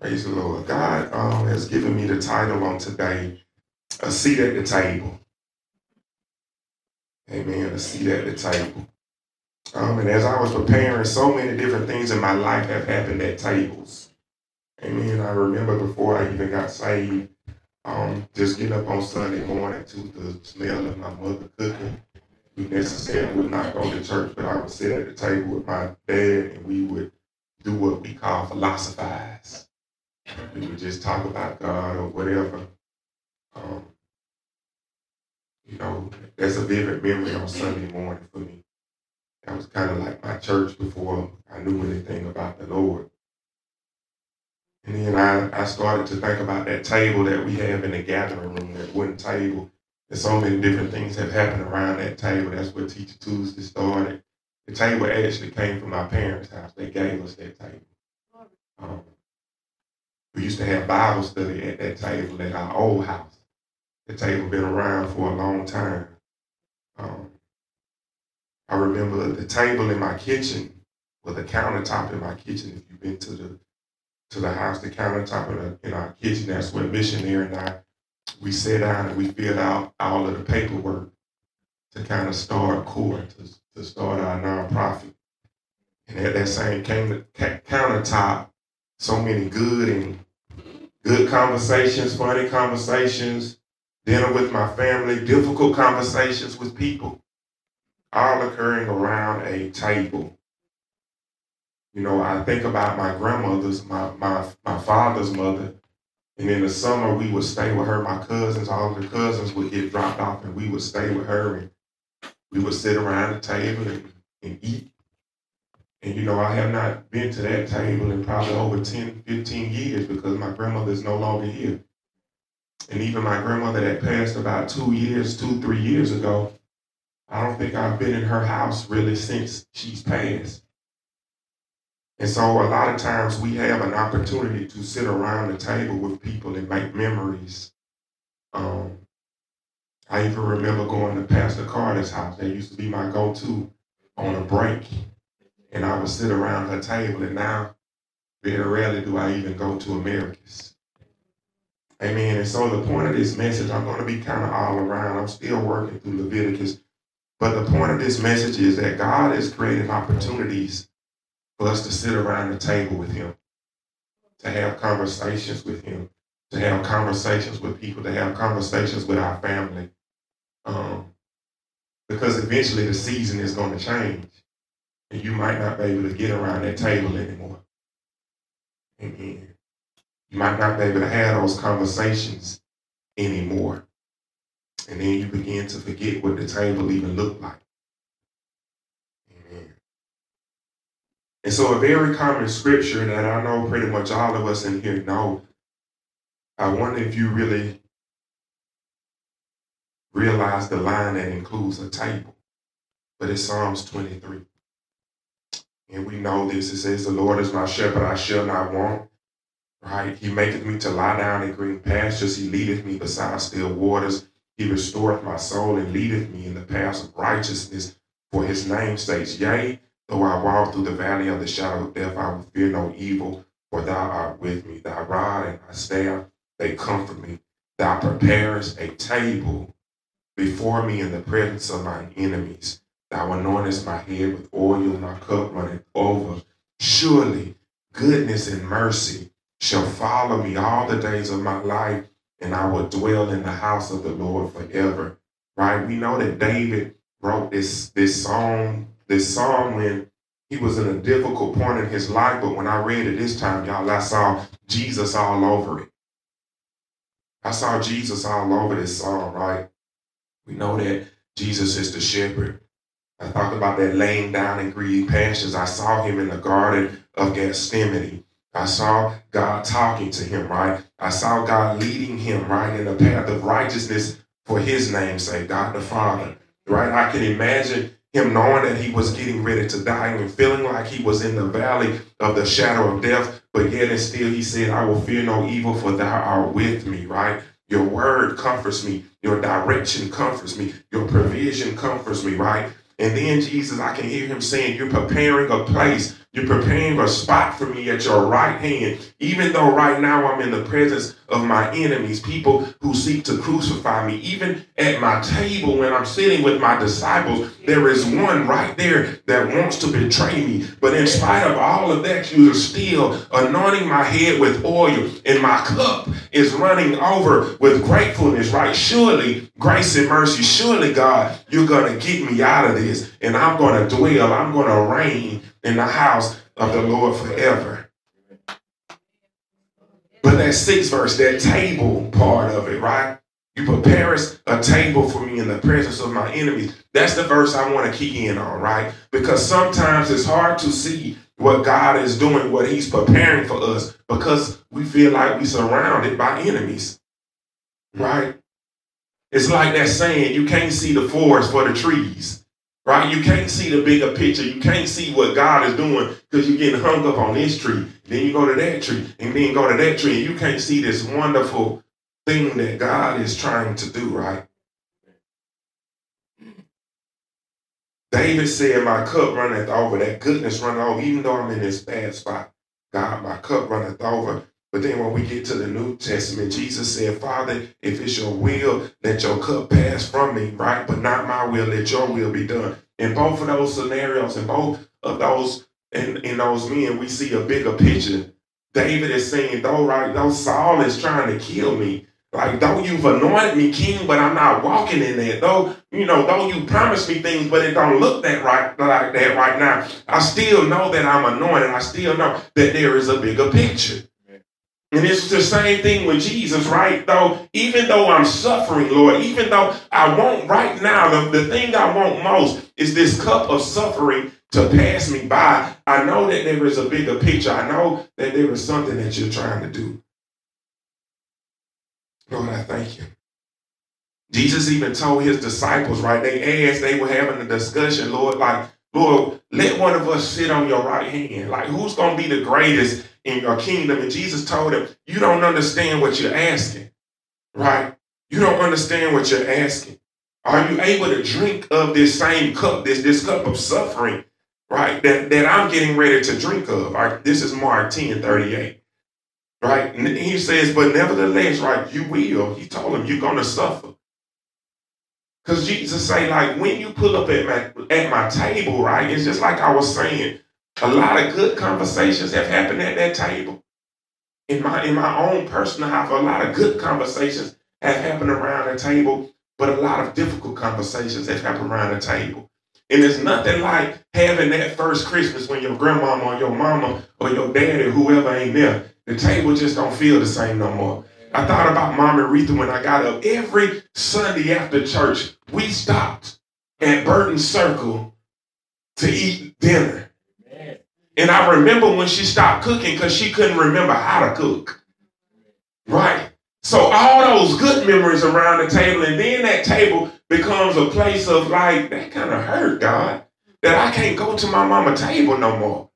Praise the Lord. God um, has given me the title on today, A Seat at the Table. Amen. A seat at the table. Um, and as I was preparing, so many different things in my life have happened at tables. Amen. I remember before I even got saved, um, just getting up on Sunday morning to the smell of my mother cooking. We necessarily would not go to church, but I would sit at the table with my dad and we would do what we call philosophize. We would just talk about God or whatever. Um, you know, that's a vivid memory on Sunday morning for me. That was kind of like my church before I knew anything about the Lord. And then I, I started to think about that table that we have in the gathering room, that wooden table. And so many different things have happened around that table. That's where Teacher Tuesday started. The table actually came from my parents' house. They gave us that table. Um, we used to have Bible study at that table at our old house. The table been around for a long time. Um, I remember the table in my kitchen, or the countertop in my kitchen. If you've been to the to the house, the countertop in, the, in our kitchen, that's where missionary and I we sat down and we filled out all of the paperwork to kind of start court to, to start our nonprofit. And at that same countertop, so many good and good conversations, funny conversations, dinner with my family, difficult conversations with people, all occurring around a table. You know, I think about my grandmother's, my, my, my father's mother, and in the summer we would stay with her. My cousins, all of the cousins would get dropped off, and we would stay with her, and we would sit around the table and, and eat. And you know, I have not been to that table in probably over 10, 15 years because my grandmother is no longer here. And even my grandmother that passed about two years, two, three years ago, I don't think I've been in her house really since she's passed. And so a lot of times we have an opportunity to sit around the table with people and make memories. Um, I even remember going to Pastor Carter's house. That used to be my go-to on a break. And I would sit around her table. And now, very rarely do I even go to America's. Amen. And so the point of this message, I'm going to be kind of all around. I'm still working through Leviticus. But the point of this message is that God is creating opportunities for us to sit around the table with Him, to have conversations with Him, to have conversations with people, to have conversations with our family. Um, because eventually the season is going to change and you might not be able to get around that table anymore. Amen. You might not be able to have those conversations anymore. And then you begin to forget what the table even looked like. Amen. And so, a very common scripture that I know pretty much all of us in here know, I wonder if you really realize the line that includes a table. But it's Psalms 23. And we know this. It says, The Lord is my shepherd, I shall not want. Right? He maketh me to lie down in green pastures. He leadeth me beside still waters. He restoreth my soul and leadeth me in the paths of righteousness for his name's sake. Yea, though I walk through the valley of the shadow of death, I will fear no evil, for thou art with me. Thy rod and thy staff, they comfort me. Thou preparest a table before me in the presence of my enemies. Thou anointest my head with oil, my cup runneth over. Surely goodness and mercy shall follow me all the days of my life, and I will dwell in the house of the Lord forever. Right? We know that David wrote this this song, this song when he was in a difficult point in his life, but when I read it this time, y'all, I saw Jesus all over it. I saw Jesus all over this song, right? We know that Jesus is the shepherd. I talked about that laying down in green pastures. I saw him in the garden of Gethsemane. I saw God talking to him, right? I saw God leading him, right, in the path of righteousness for his name's sake, God the Father, right? I can imagine him knowing that he was getting ready to die and feeling like he was in the valley of the shadow of death, but yet and still he said, I will fear no evil, for thou art with me, right? Your word comforts me. Your direction comforts me. Your provision comforts me, right? And then Jesus, I can hear him saying, You're preparing a place. You're preparing a spot for me at your right hand. Even though right now I'm in the presence of my enemies, people who seek to crucify me, even at my table when I'm sitting with my disciples, there is one right there that wants to betray me. But in spite of all of that, you are still anointing my head with oil, and my cup is running over with gratefulness, right? Surely, grace and mercy, surely, God, you're going to get me out of this, and I'm going to dwell, I'm going to reign in the house of the Lord forever. But that sixth verse, that table part of it, right? You prepare us a table for me in the presence of my enemies. That's the verse I want to key in on, right? Because sometimes it's hard to see what God is doing, what He's preparing for us, because we feel like we're surrounded by enemies, right? It's like that saying, you can't see the forest for the trees. Right? You can't see the bigger picture. You can't see what God is doing because you're getting hung up on this tree. Then you go to that tree and then go to that tree. And you can't see this wonderful thing that God is trying to do, right? David said, My cup runneth over. That goodness runneth over. Even though I'm in this bad spot, God, my cup runneth over. But then when we get to the New Testament, Jesus said, Father, if it's your will, let your cup pass from me, right? But not my will, let your will be done. In both of those scenarios, in both of those, in, in those men, we see a bigger picture. David is saying, though, right, though Saul is trying to kill me, like, though you've anointed me king, but I'm not walking in that. Though, you know, though you promised me things, but it don't look that right like that right now. I still know that I'm anointed. I still know that there is a bigger picture. And it's the same thing with Jesus, right? Though, even though I'm suffering, Lord, even though I want right now, the, the thing I want most is this cup of suffering to pass me by. I know that there is a bigger picture. I know that there is something that you're trying to do. Lord, I thank you. Jesus even told his disciples, right? They asked, they were having a discussion, Lord, like, Lord, let one of us sit on your right hand. Like, who's going to be the greatest in your kingdom. And Jesus told him, You don't understand what you're asking, right? You don't understand what you're asking. Are you able to drink of this same cup, this, this cup of suffering, right? That, that I'm getting ready to drink of. Right? This is Mark 10 38. Right? And he says, But nevertheless, right, you will. He told him, You're gonna suffer. Because Jesus say, like, when you pull up at my at my table, right? It's just like I was saying, a lot of good conversations have happened at that table. In my in my own personal life, a lot of good conversations have happened around the table, but a lot of difficult conversations have happened around the table. And it's nothing like having that first Christmas when your grandmama or your mama or your daddy, whoever ain't there. The table just don't feel the same no more. I thought about Mom Aretha when I got up. Every Sunday after church, we stopped at Burton Circle to eat dinner. And I remember when she stopped cooking because she couldn't remember how to cook. Right? So all those good memories around the table, and then that table becomes a place of like, that kind of hurt, God, that I can't go to my mama table no more.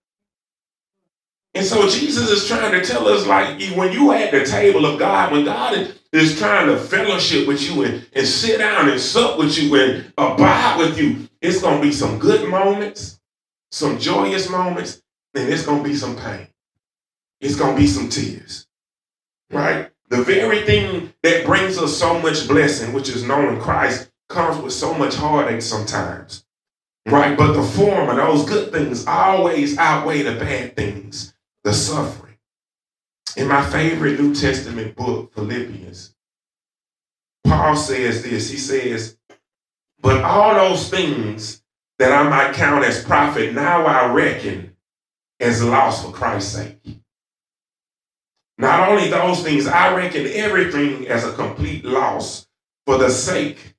And so Jesus is trying to tell us, like, when you at the table of God, when God is, trying to fellowship with you and, and sit down and sup with you and abide with you, it's going to be some good moments, some joyous moments, then it's going to be some pain. It's going to be some tears. Right? The very thing that brings us so much blessing, which is knowing Christ, comes with so much heartache sometimes. Right? But the form of those good things always outweigh the bad things, the suffering. In my favorite New Testament book, Philippians, Paul says this. He says, But all those things that I might count as profit, now I reckon as lost for Christ's sake. Not only those things, I reckon everything as a complete loss for the sake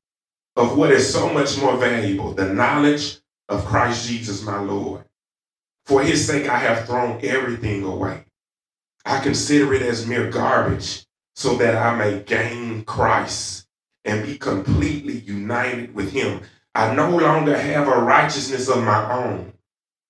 of what is so much more valuable the knowledge of Christ Jesus, my Lord. For his sake, I have thrown everything away. I consider it as mere garbage so that I may gain Christ and be completely united with him. I no longer have a righteousness of my own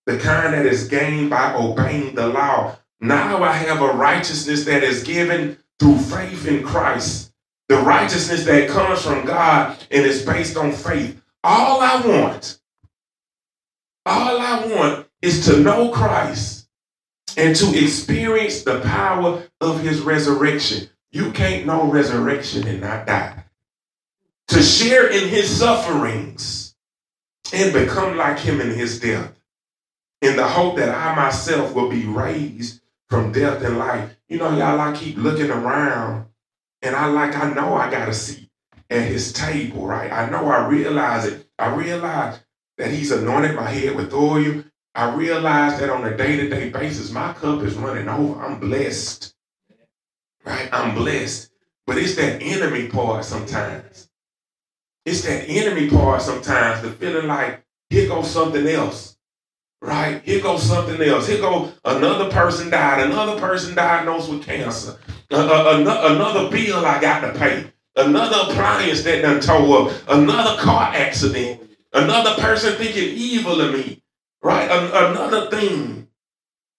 the kind that is gained by obeying the law. Now I have a righteousness that is given through faith in Christ. The righteousness that comes from God and is based on faith. All I want, All I want is to know Christ and to experience the power of his resurrection. You can't know resurrection and not die. To share in his sufferings and become like him in his death, in the hope that I myself will be raised from death and life. You know, y'all, I keep looking around and I like, I know I got a seat at his table, right? I know I realize it. I realize that he's anointed my head with oil. I realize that on a day to day basis, my cup is running over. I'm blessed, right? I'm blessed. But it's that enemy part sometimes. It's that enemy part sometimes, the feeling like, here goes something else. Right? Here goes something else. Here goes another person died, another person diagnosed with cancer, uh, uh, another bill I got to pay, another appliance that done tore up, another car accident, another person thinking evil of me, right? another thing,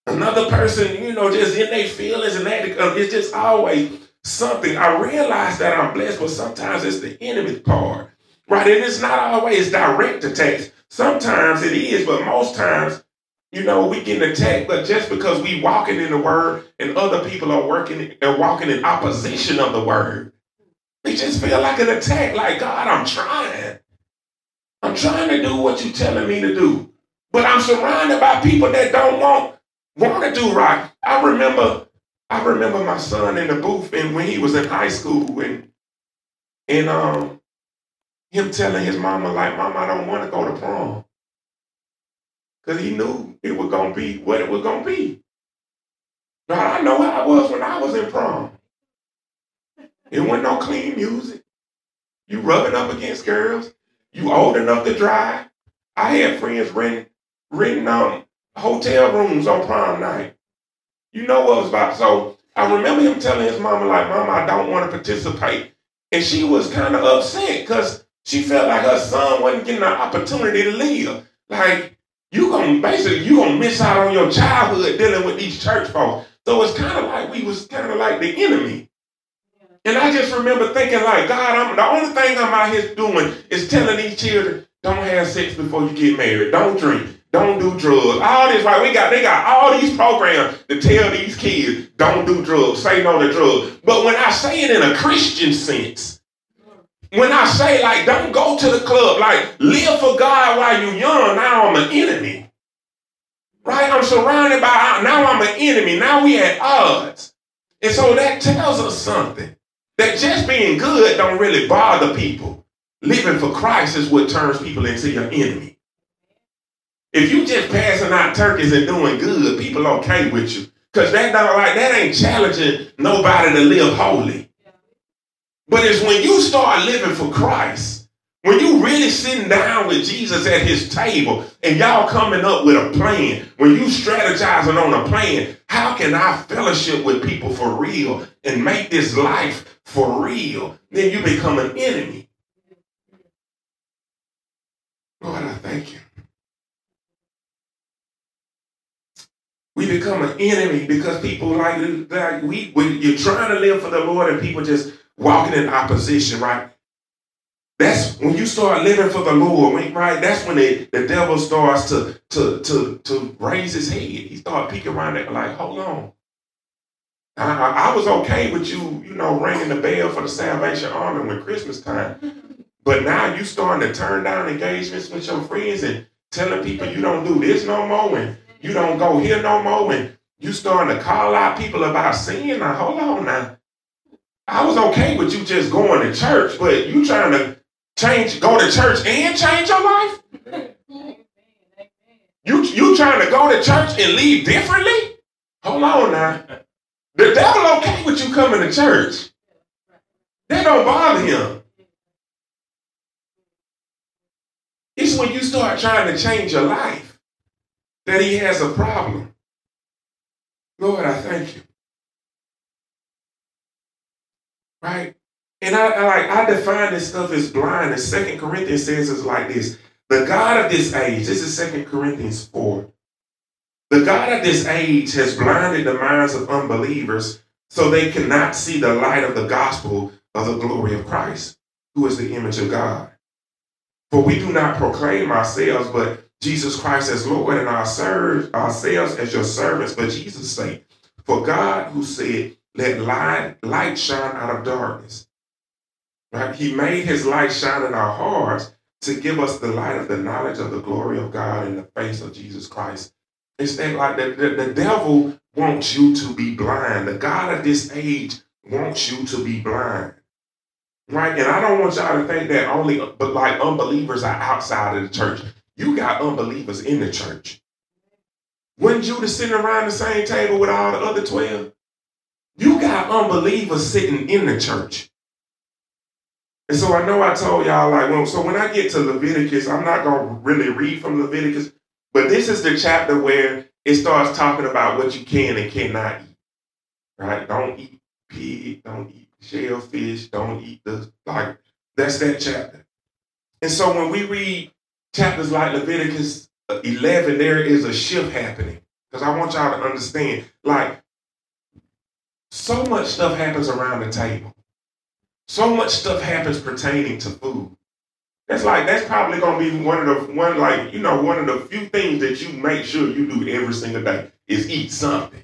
another person, you know, just in their feelings and that. Uh, it's just always something. I realize that I'm blessed, but sometimes it's the enemy part, right? And it's not always direct attacks. Sometimes it is, but most times, you know, we get attacked. But just because we walking in the word and other people are working and walking in opposition of the word, they just feel like an attack. Like God, I'm trying. I'm trying to do what you're telling me to do, but I'm surrounded by people that don't want want to do right. I remember, I remember my son in the booth, and when he was in high school, and and um, him telling his mama, like, Mama, I don't want to go to prom. Because he knew it was going to be what it was going to be. God, I know how I was when I was in prom. It wasn't no clean music. You rubbing up against girls. You old enough to drive. I had friends renting, renting um, hotel rooms on prom night. You know what was about. So I remember him telling his mama, like, Mama, I don't want to participate. And she was kind of upset because she felt like her son wasn't getting an opportunity to live. Like, you gonna basically you gonna miss out on your childhood dealing with these church folks. So it's kind of like we was kind of like the enemy. And I just remember thinking, like, God, I'm the only thing I'm out here doing is telling these children, don't have sex before you get married, don't drink, don't do drugs. All this, right? We got they got all these programs to tell these kids, don't do drugs, say no to drugs. But when I say it in a Christian sense, when I say, like, don't go to the club, like, live for God while you're young, now I'm an enemy. Right? I'm surrounded by, now I'm an enemy. Now we at odds. And so that tells us something. That just being good don't really bother people. Living for Christ is what turns people into your enemy. If you just passing out turkeys and doing good, people okay with you. Because that don't like that ain't challenging nobody to live holy. But it's when you start living for Christ, when you really sitting down with Jesus at his table and y'all coming up with a plan, when you strategizing on a plan, how can I fellowship with people for real and make this life for real? Then you become an enemy. Lord, I thank you. We become an enemy because people like, like we when you're trying to live for the Lord and people just walking in opposition, right? That's when you start living for the Lord, right? That's when the, the devil starts to, to, to, to raise his head. He started peeking around it like, hold on. I, I was okay with you, you know, ringing the bell for the Salvation Army when Christmas time. But now you starting to turn down engagements with your friends and telling people you don't do this no more and you don't go here no more and you starting to call out people about sin. Now, hold on now. I was okay with you just going to church, but you trying to change, go to church and change your life? You you trying to go to church and leave differently? Hold on now. The devil okay with you coming to church. That don't bother him. It's when you start trying to change your life that he has a problem. Lord, I thank you. Right? And I, I like I define this stuff as blind. And Second Corinthians says it's like this. The God of this age, this is Second Corinthians 4. The God of this age has blinded the minds of unbelievers so they cannot see the light of the gospel of the glory of Christ, who is the image of God. For we do not proclaim ourselves, but Jesus Christ as Lord and our serve, ourselves as your servants but Jesus' sake. For God who said, let light, light shine out of darkness. Right? He made his light shine in our hearts to give us the light of the knowledge of the glory of God in the face of Jesus Christ. It's like the, the, the devil wants you to be blind. The God of this age wants you to be blind. Right? And I don't want y'all to think that only but like unbelievers are outside of the church. You got unbelievers in the church. When Judas sitting around the same table with all the other 12, you got unbelievers sitting in the church. And so I know I told y'all, like, well, so when I get to Leviticus, I'm not going to really read from Leviticus, but this is the chapter where it starts talking about what you can and cannot eat. Right? Don't eat pig, don't eat shellfish, don't eat the, like, that's that chapter. And so when we read chapters like Leviticus 11, there is a shift happening. Because I want y'all to understand, like, so much stuff happens around the table. So much stuff happens pertaining to food. That's like that's probably gonna be one of the one like you know one of the few things that you make sure you do every single day is eat something.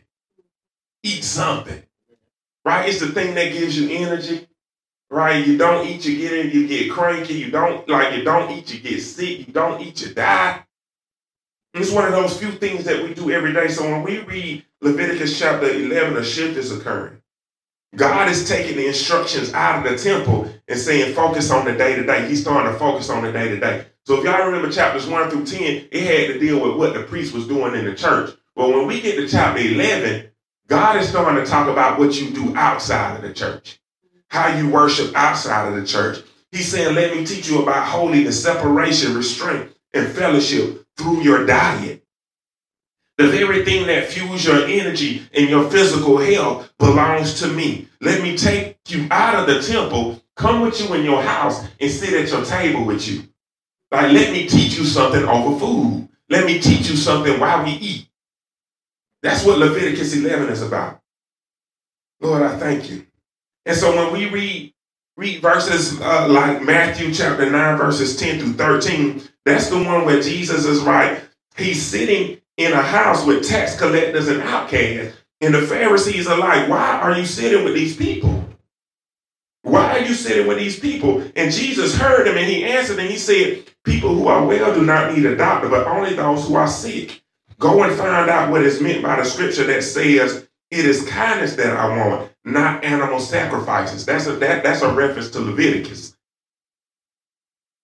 Eat something, right? It's the thing that gives you energy, right? You don't eat, you get in, you get cranky. You don't like you don't eat, you get sick. You don't eat, you die. It's one of those few things that we do every day. So when we read Leviticus chapter 11, a shift is occurring. God is taking the instructions out of the temple and saying, focus on the day to day. He's starting to focus on the day to day. So if y'all remember chapters 1 through 10, it had to deal with what the priest was doing in the church. But when we get to chapter 11, God is starting to talk about what you do outside of the church, how you worship outside of the church. He's saying, let me teach you about holiness, separation, restraint, and fellowship through your diet. The very thing that fuels your energy and your physical health belongs to me. Let me take you out of the temple, come with you in your house, and sit at your table with you. Like, let me teach you something over food. Let me teach you something while we eat. That's what Leviticus 11 is about. Lord, I thank you. And so when we read read verses uh, like Matthew chapter 9, verses 10 through 13, that's the one where Jesus is right. He's sitting in a house with tax collectors and outcasts. And the Pharisees are like, why are you sitting with these people? Why are you sitting with these people? And Jesus heard him and he answered and he said, People who are well do not need a doctor, but only those who are sick. Go and find out what is meant by the scripture that says, It is kindness that I want, not animal sacrifices. That's a, that, that's a reference to Leviticus.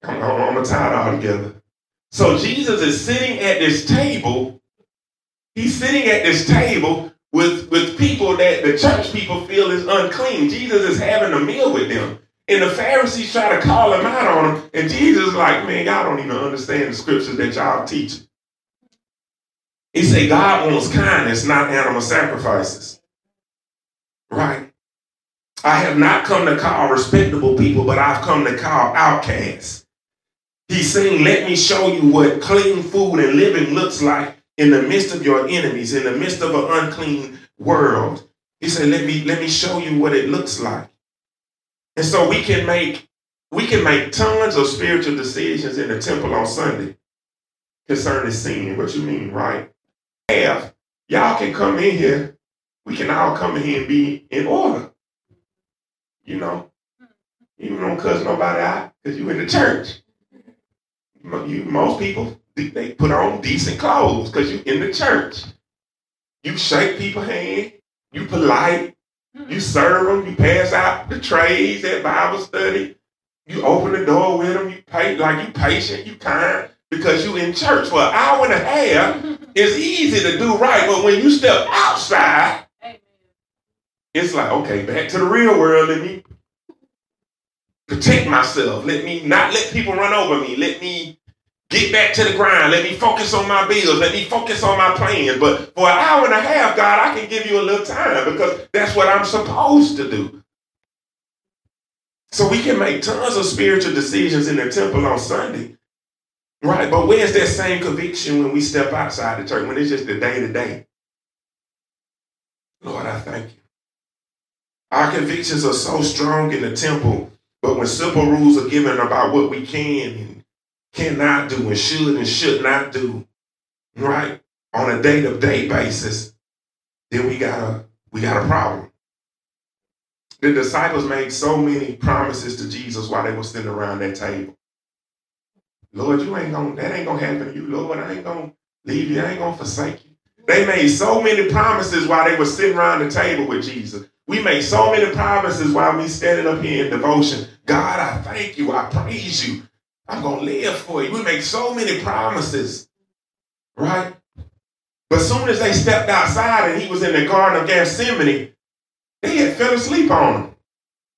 I'm, I'm it all together. So Jesus is sitting at this table He's sitting at this table with, with people that the church people feel is unclean. Jesus is having a meal with them. And the Pharisees try to call him out on him. And Jesus is like, man, y'all don't even understand the scriptures that y'all teach. He said, God wants kindness, not animal sacrifices. Right? I have not come to call respectable people, but I've come to call outcasts. He's saying, let me show you what clean food and living looks like in the midst of your enemies, in the midst of an unclean world. He said, let me, let me show you what it looks like. And so we can make we can make tons of spiritual decisions in the temple on Sunday concerning sin. What you mean, right? Have y'all can come in here. We can all come in here and be in order. You know, you don't cuss nobody out because you in the church. You, most people they put on decent clothes because you in the church. You shake people's hand. You polite. You mm-hmm. serve them. You pass out the trays at Bible study. You open the door with them. You pay like you patient. You kind because you in church for an hour and a half. it's easy to do right, but when you step outside, it's like okay, back to the real world. Let me protect myself. Let me not let people run over me. Let me Get back to the grind. Let me focus on my bills. Let me focus on my plans. But for an hour and a half, God, I can give you a little time because that's what I'm supposed to do. So we can make tons of spiritual decisions in the temple on Sunday. Right, but where's that same conviction when we step outside the church, when it's just the day to day? Lord, I thank you. Our convictions are so strong in the temple, but when simple rules are given about what we can and cannot do and should and should not do, right, on a day-to-day basis, then we got a we got a problem. The disciples made so many promises to Jesus while they were sitting around that table. Lord, you ain't gonna that ain't gonna happen to you, Lord. I ain't gonna leave you, I ain't gonna forsake you. They made so many promises while they were sitting around the table with Jesus. We make so many promises while we standing up here in devotion. God, I thank you. I praise you. I'm going to live for you. We make so many promises, right? But soon as they stepped outside and he was in the Garden of Gethsemane, they had fell asleep on him.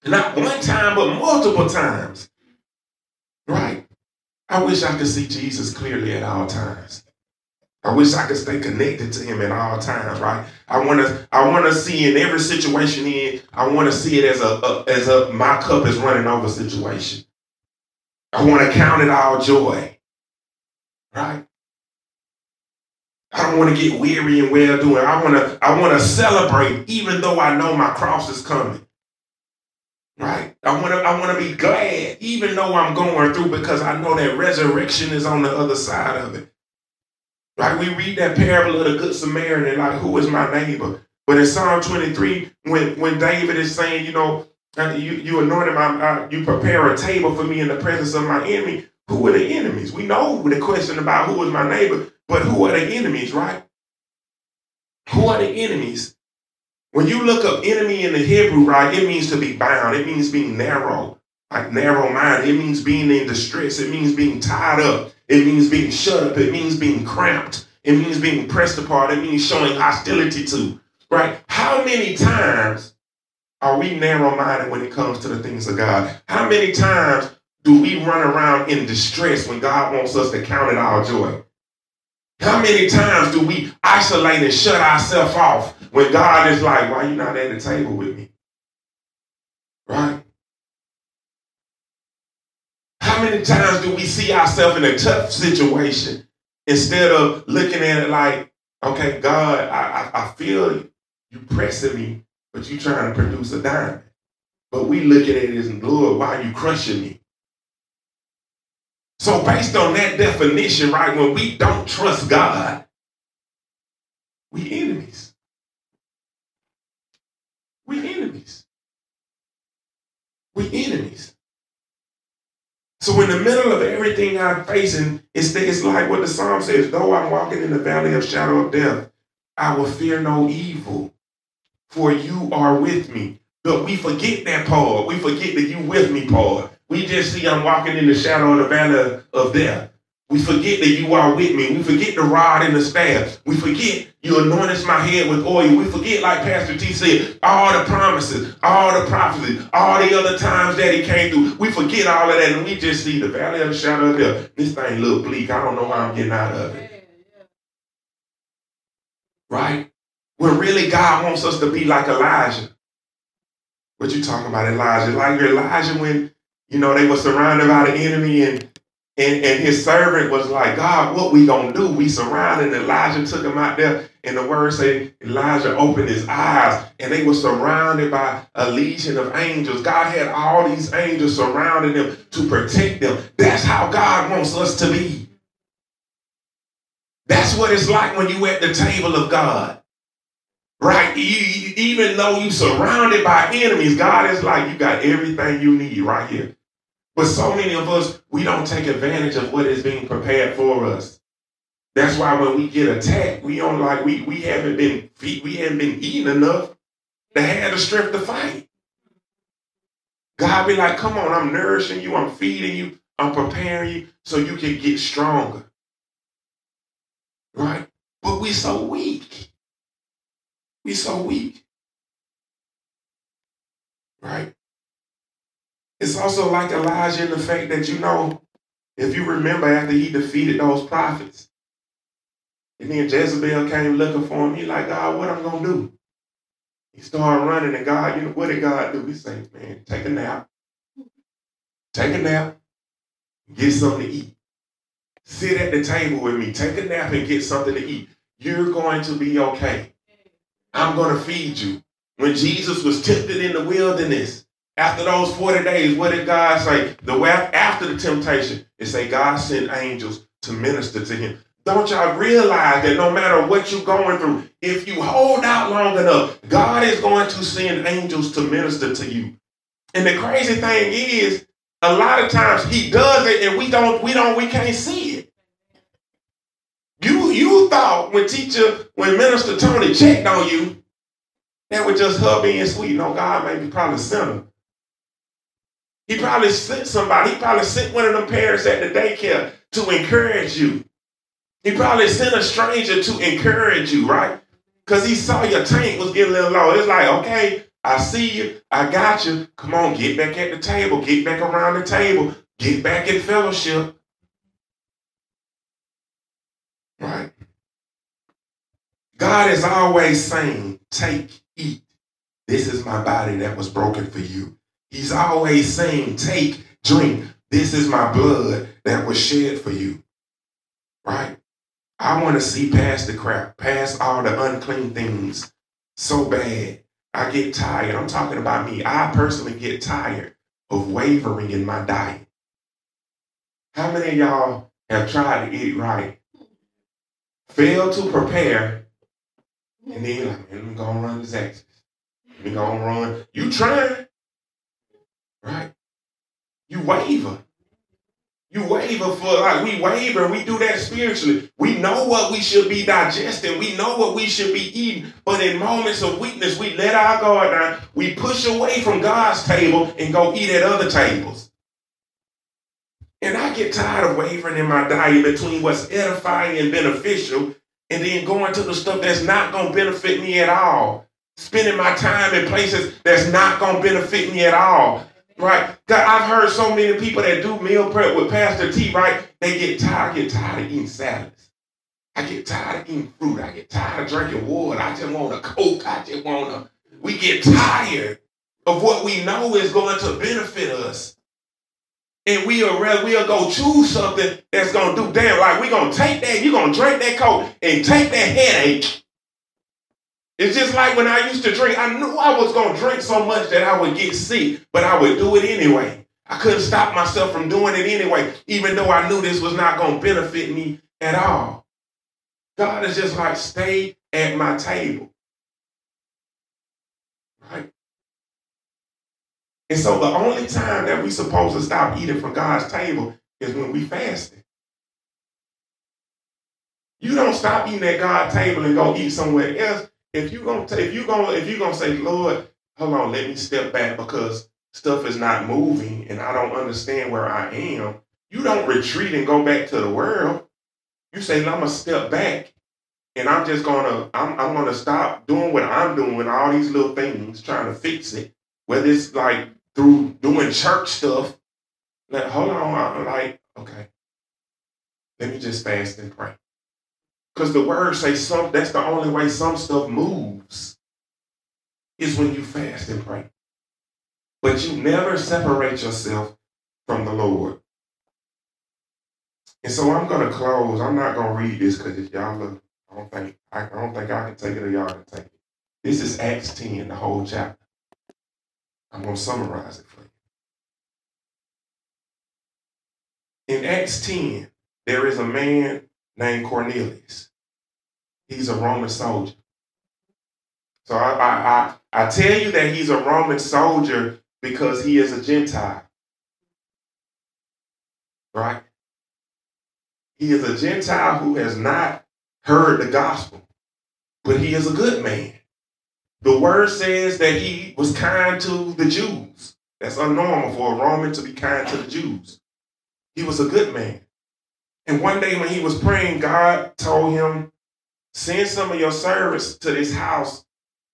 Not one time, but multiple times. Right? I wish I could see Jesus clearly at all times. I wish I could stay connected to him at all times, right? I want to I want to see in every situation in, I want to see it as a, a as a my cup is running over situation. I want to count it all joy. Right? I don't want to get weary and well doing. I want to I want to celebrate even though I know my cross is coming. Right? I want to I want to be glad even though I'm going through because I know that resurrection is on the other side of it. Like we read that parable of the Good Samaritan, like, who is my neighbor? But in Psalm 23, when, when David is saying, you know, uh, you, you anointed my, uh, you prepare a table for me in the presence of my enemy, who are the enemies? We know the question about who is my neighbor, but who are the enemies, right? Who are the enemies? When you look up enemy in the Hebrew, right, it means to be bound. It means being narrow, like narrow minded. It means being in distress. It means being tied up. It means being shut up. It means being cramped. It means being pressed apart. It means showing hostility to, right? How many times are we narrow minded when it comes to the things of God? How many times do we run around in distress when God wants us to count it our joy? How many times do we isolate and shut ourselves off when God is like, why are you not at the table with me? Right? How many times do we see ourselves in a tough situation instead of looking at it like, okay, God, I, I, I feel you pressing me, but you trying to produce a diamond. But we look at it as, Lord, why are you crushing me? So based on that definition, right, when we don't trust God, we enemies. We enemies. We enemies. So in the middle of everything I'm facing, it's, it's like what the psalm says, though I'm walking in the valley of shadow of death, I will fear no evil, for you are with me. But we forget that part. We forget that you with me part. We just see I'm walking in the shadow of the valley of death. We forget that you are with me. We forget the rod and the staff. We forget you anointed my head with oil. We forget, like Pastor T said, all the promises, all the prophecies, all the other times that he came through. We forget all of that and we just see the valley of the shadow of death. This thing look bleak. I don't know how I'm getting out of it. Right? When really God wants us to be like Elijah. What you talking about, Elijah? Like Elijah when, you know, they were surrounded by the enemy and and, and his servant was like, God, what we gonna do? We surrounded. Elijah took him out there, and the word say Elijah opened his eyes, and they were surrounded by a legion of angels. God had all these angels surrounding them to protect them. That's how God wants us to be. That's what it's like when you at the table of God. Right? even though you surrounded by enemies, God is like, you got everything you need right here. But so many of us, we don't take advantage of what is being prepared for us. That's why when we get attacked, we don't like we we haven't been we haven't been eating enough to have the strength to fight. God be like, come on, I'm nourishing you, I'm feeding you, I'm preparing you so you can get stronger. Right? But we so weak. We so weak. Right? It's also like Elijah in the fact that, you know, if you remember after he defeated those prophets, and then Jezebel came looking for him, he like, God, what I'm to do? He started running, and God, you know, what did God do? He said, man, take a nap. Take a nap. Get something to eat. Sit at the table with me. Take a nap and get something to eat. You're going to be okay. I'm going to feed you. When Jesus was tempted in the wilderness, After those 40 days, what did God say? The way after the temptation, it say God sent angels to minister to him. Don't y'all realize that no matter what you're going through, if you hold out long enough, God is going to send angels to minister to you. And the crazy thing is, a lot of times he does it and we don't, we don't, we can't see it. You you thought when teacher, when Minister Tony checked on you, that was just her being sweet. No, God maybe probably sent her. He probably sent somebody, he probably sent one of them parents at the daycare to encourage you. He probably sent a stranger to encourage you, right? Because he saw your tank was getting a little low. It's like, okay, I see you. I got you. Come on, get back at the table. Get back around the table. Get back in fellowship. Right? God is always saying, take, eat. This is my body that was broken for you. He's always saying, take, drink. This is my blood that was shed for you. Right? I want to see past the crap, past all the unclean things so bad. I get tired. I'm talking about me. I personally get tired of wavering in my diet. How many of y'all have tried to eat right, failed to prepare, and then like, man, I'm gonna run the axis. We gonna run. You trying? You waver. You waver for like we waver, we do that spiritually. We know what we should be digesting, we know what we should be eating, but in moments of weakness, we let our guard down, we push away from God's table and go eat at other tables. And I get tired of wavering in my diet between what's edifying and beneficial and then going to the stuff that's not going to benefit me at all. Spending my time in places that's not going to benefit me at all. Right? I've heard so many people that do meal prep with Pastor T, right? They get tired, I get tired of eating salads. I get tired of eating fruit. I get tired of drinking water. I just want a Coke. I just want a. We get tired of what we know is going to benefit us. And we'll, we'll go choose something that's to do damn. Like we're to take that, you're to drink that Coke and take that headache it's just like when I used to drink, I knew I was going to drink so much that I would get sick, but I would do it anyway. I couldn't stop myself from doing it anyway, even though I knew this was not going to benefit me at all. God is just like, stay at my table. Right? And so the only time that we're supposed to stop eating from God's table is when we fasting. You don't stop eating at God's table and go eat somewhere else if you gonna if you gonna if you gonna say, Lord, hold on, let me step back because stuff is not moving and I don't understand where I am, you don't retreat and go back to the world. You say, I'm gonna step back and I'm just gonna I'm I'm gonna stop doing what I'm doing, all these little things, trying to fix it. Whether it's like through doing church stuff. Like, hold on, I'm like, okay. Let me just fast and pray. Because the word says some that's the only way some stuff moves is when you fast and pray. But you never separate yourself from the Lord. And so I'm gonna close. I'm not gonna read this because if y'all look, I don't think I, I don't think I can take it or y'all can take it. This is Acts 10, the whole chapter. I'm gonna summarize it for you. In Acts 10, there is a man named Cornelius. He's a Roman soldier. So I, I, I, I tell you that he's a Roman soldier because he is a Gentile. Right? He is a Gentile who has not heard the gospel, but he is a good man. The word says that he was kind to the Jews. That's unnormal for a Roman to be kind to the Jews. He was a good man. And one day when he was praying, God told him, send some of your servants to this house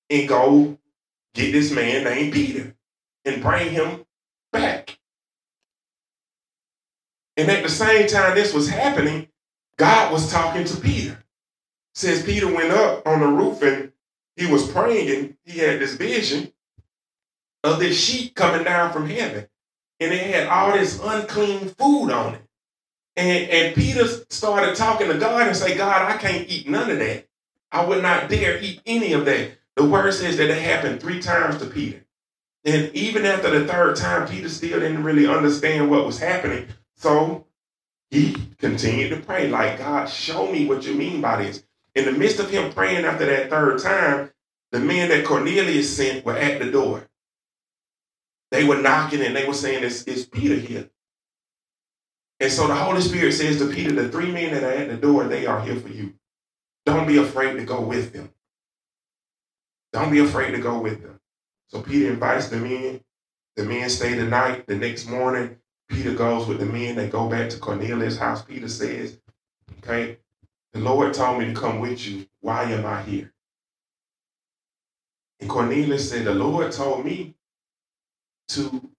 and go get this man named Peter and bring him back. And at the same time this was happening, God was talking to Peter. Says Peter went up on the roof and he was praying and he had this vision of this sheep coming down from heaven. And it had all this unclean food on it. And, and Peter started talking to God and say, God, I can't eat none of that. I would not dare eat any of that. The word says that it happened three times to Peter. And even after the third time, Peter still didn't really understand what was happening. So he continued to pray, like, God, show me what you mean by this. In the midst of him praying after that third time, the men that Cornelius sent were at the door. They were knocking and they were saying, Is, is Peter here? And so the Holy Spirit says to Peter, The three men that are at the door, they are here for you. Don't be afraid to go with them. Don't be afraid to go with them. So Peter invites the men. The men stay the night. The next morning, Peter goes with the men. They go back to Cornelius' house. Peter says, Okay, the Lord told me to come with you. Why am I here? And Cornelius said, The Lord told me to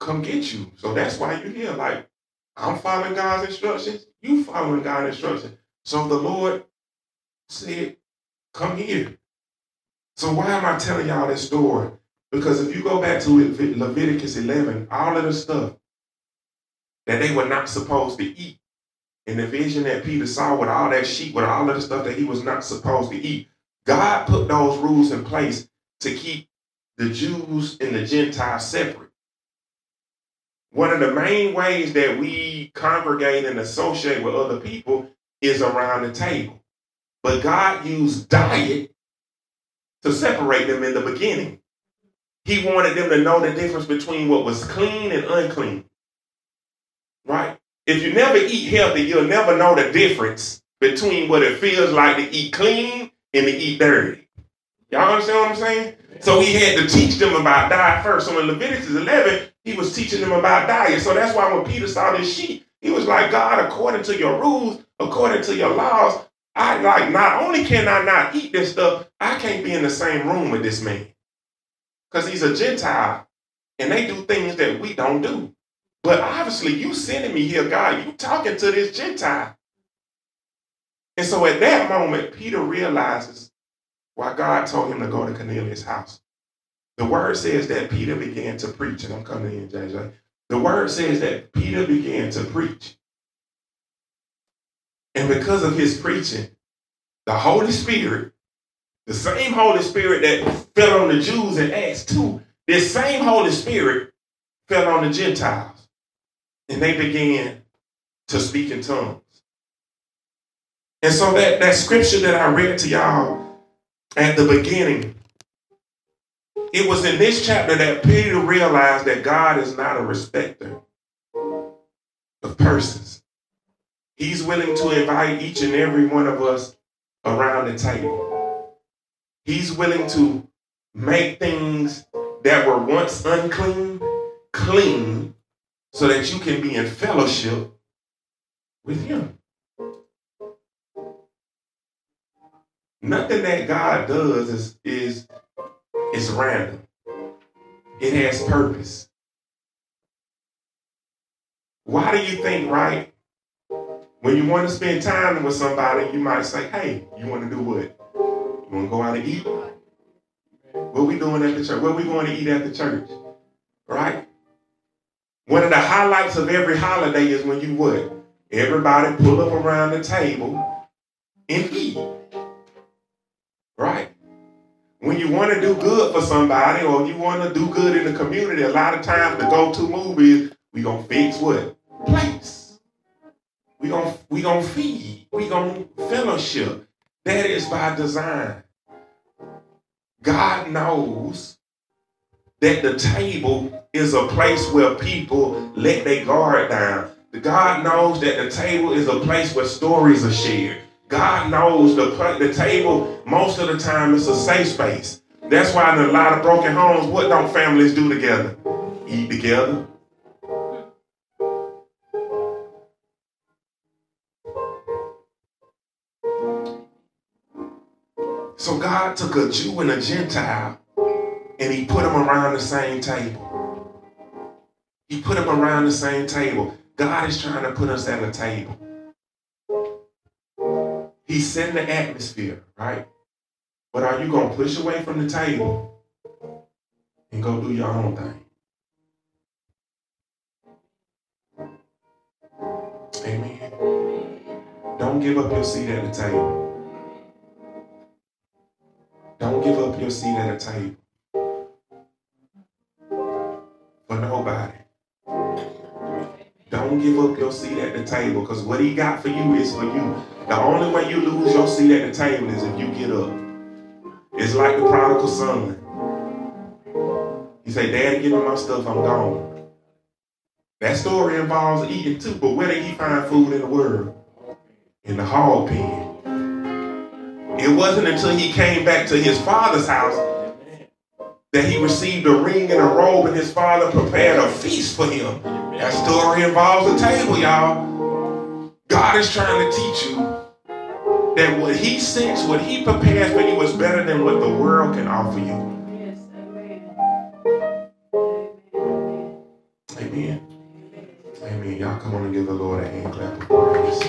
come get you. So that's why you're here. Like, I'm following God's instructions. You following God's instructions. So the Lord said, Come here. So why am I telling y'all this story? Because if you go back to Leviticus 11, all of the stuff that they were not supposed to eat, and the vision that Peter saw with all that sheep, with all of the stuff that he was not supposed to eat, God put those rules in place to keep the Jews and the Gentiles separate. One of the main ways that we congregate and associate with other people is around the table. But God used diet to separate them in the beginning. He wanted them to know the difference between what was clean and unclean. Right? If you never eat healthy, you'll never know the difference between what it feels like to eat clean and to eat dirty. Y'all understand what I'm saying? So he had to teach them about diet first. So in Leviticus 11, he was teaching them about diet. So that's why when Peter saw this sheep, he was like, God, according to your rules, according to your laws, I like not only can I not eat this stuff, I can't be in the same room with this man. Because he's a Gentile and they do things that we don't do. But obviously, you sending me here, God, you talking to this Gentile. And so at that moment, Peter realizes why God told him to go to Cornelius' house. The word says that Peter began to preach, and I'm coming in, JJ. The word says that Peter began to preach. And because of his preaching, the Holy Spirit, the same Holy Spirit that fell on the Jews in Acts 2, this same Holy Spirit fell on the Gentiles. And they began to speak in tongues. And so that, that scripture that I read to y'all at the beginning, it was in this chapter that Peter realized that God is not a respecter of persons. He's willing to invite each and every one of us around the table. He's willing to make things that were once unclean clean so that you can be in fellowship with Him. Nothing that God does is, is, is random. It has purpose. Why do you think, right? When you want to spend time with somebody, you might say, hey, you want to do what? You want to go out and eat? What we doing at the church? What we going to eat at the church? Right? One of the highlights of every holiday is when you what? Everybody pull up around the table and eat. Right? When you want to do good for somebody or you want to do good in the community, a lot of times the go-to move is we gonna fix what? Place. We gonna we gonna feed. We gonna fellowship. That is by design. God knows that the table is a place where people let their guard down. God knows that the table is a place where stories are shared. God knows the, the table, most of the time, is a safe space. That's why in a lot of broken homes, what don't families do together? Eat together. So God took a Jew and a Gentile and he put them around the same table. He put them around the same table. God is trying to put us at a table. He's in the atmosphere, right? But are you going to push away from the table and go do your own thing? Amen. Don't give up your seat at the table. Don't give up your seat at the table for nobody. Don't give up your seat at the table because what he got for you is for you. The only way you lose your seat at the table is if you get up. It's like the prodigal son. He say, Dad, give me my stuff, I'm gone. That story involves eating too, but where did he find food in the world? In the hog pen. It wasn't until he came back to his father's house that he received a ring and a robe, and his father prepared a feast for him. That story involves a table, y'all. God is trying to teach you that what he sends, what he prepares for you is better than what the world can offer you. Yes, amen. Amen. Amen. amen. Y'all come on and give the Lord a hand clap of praise.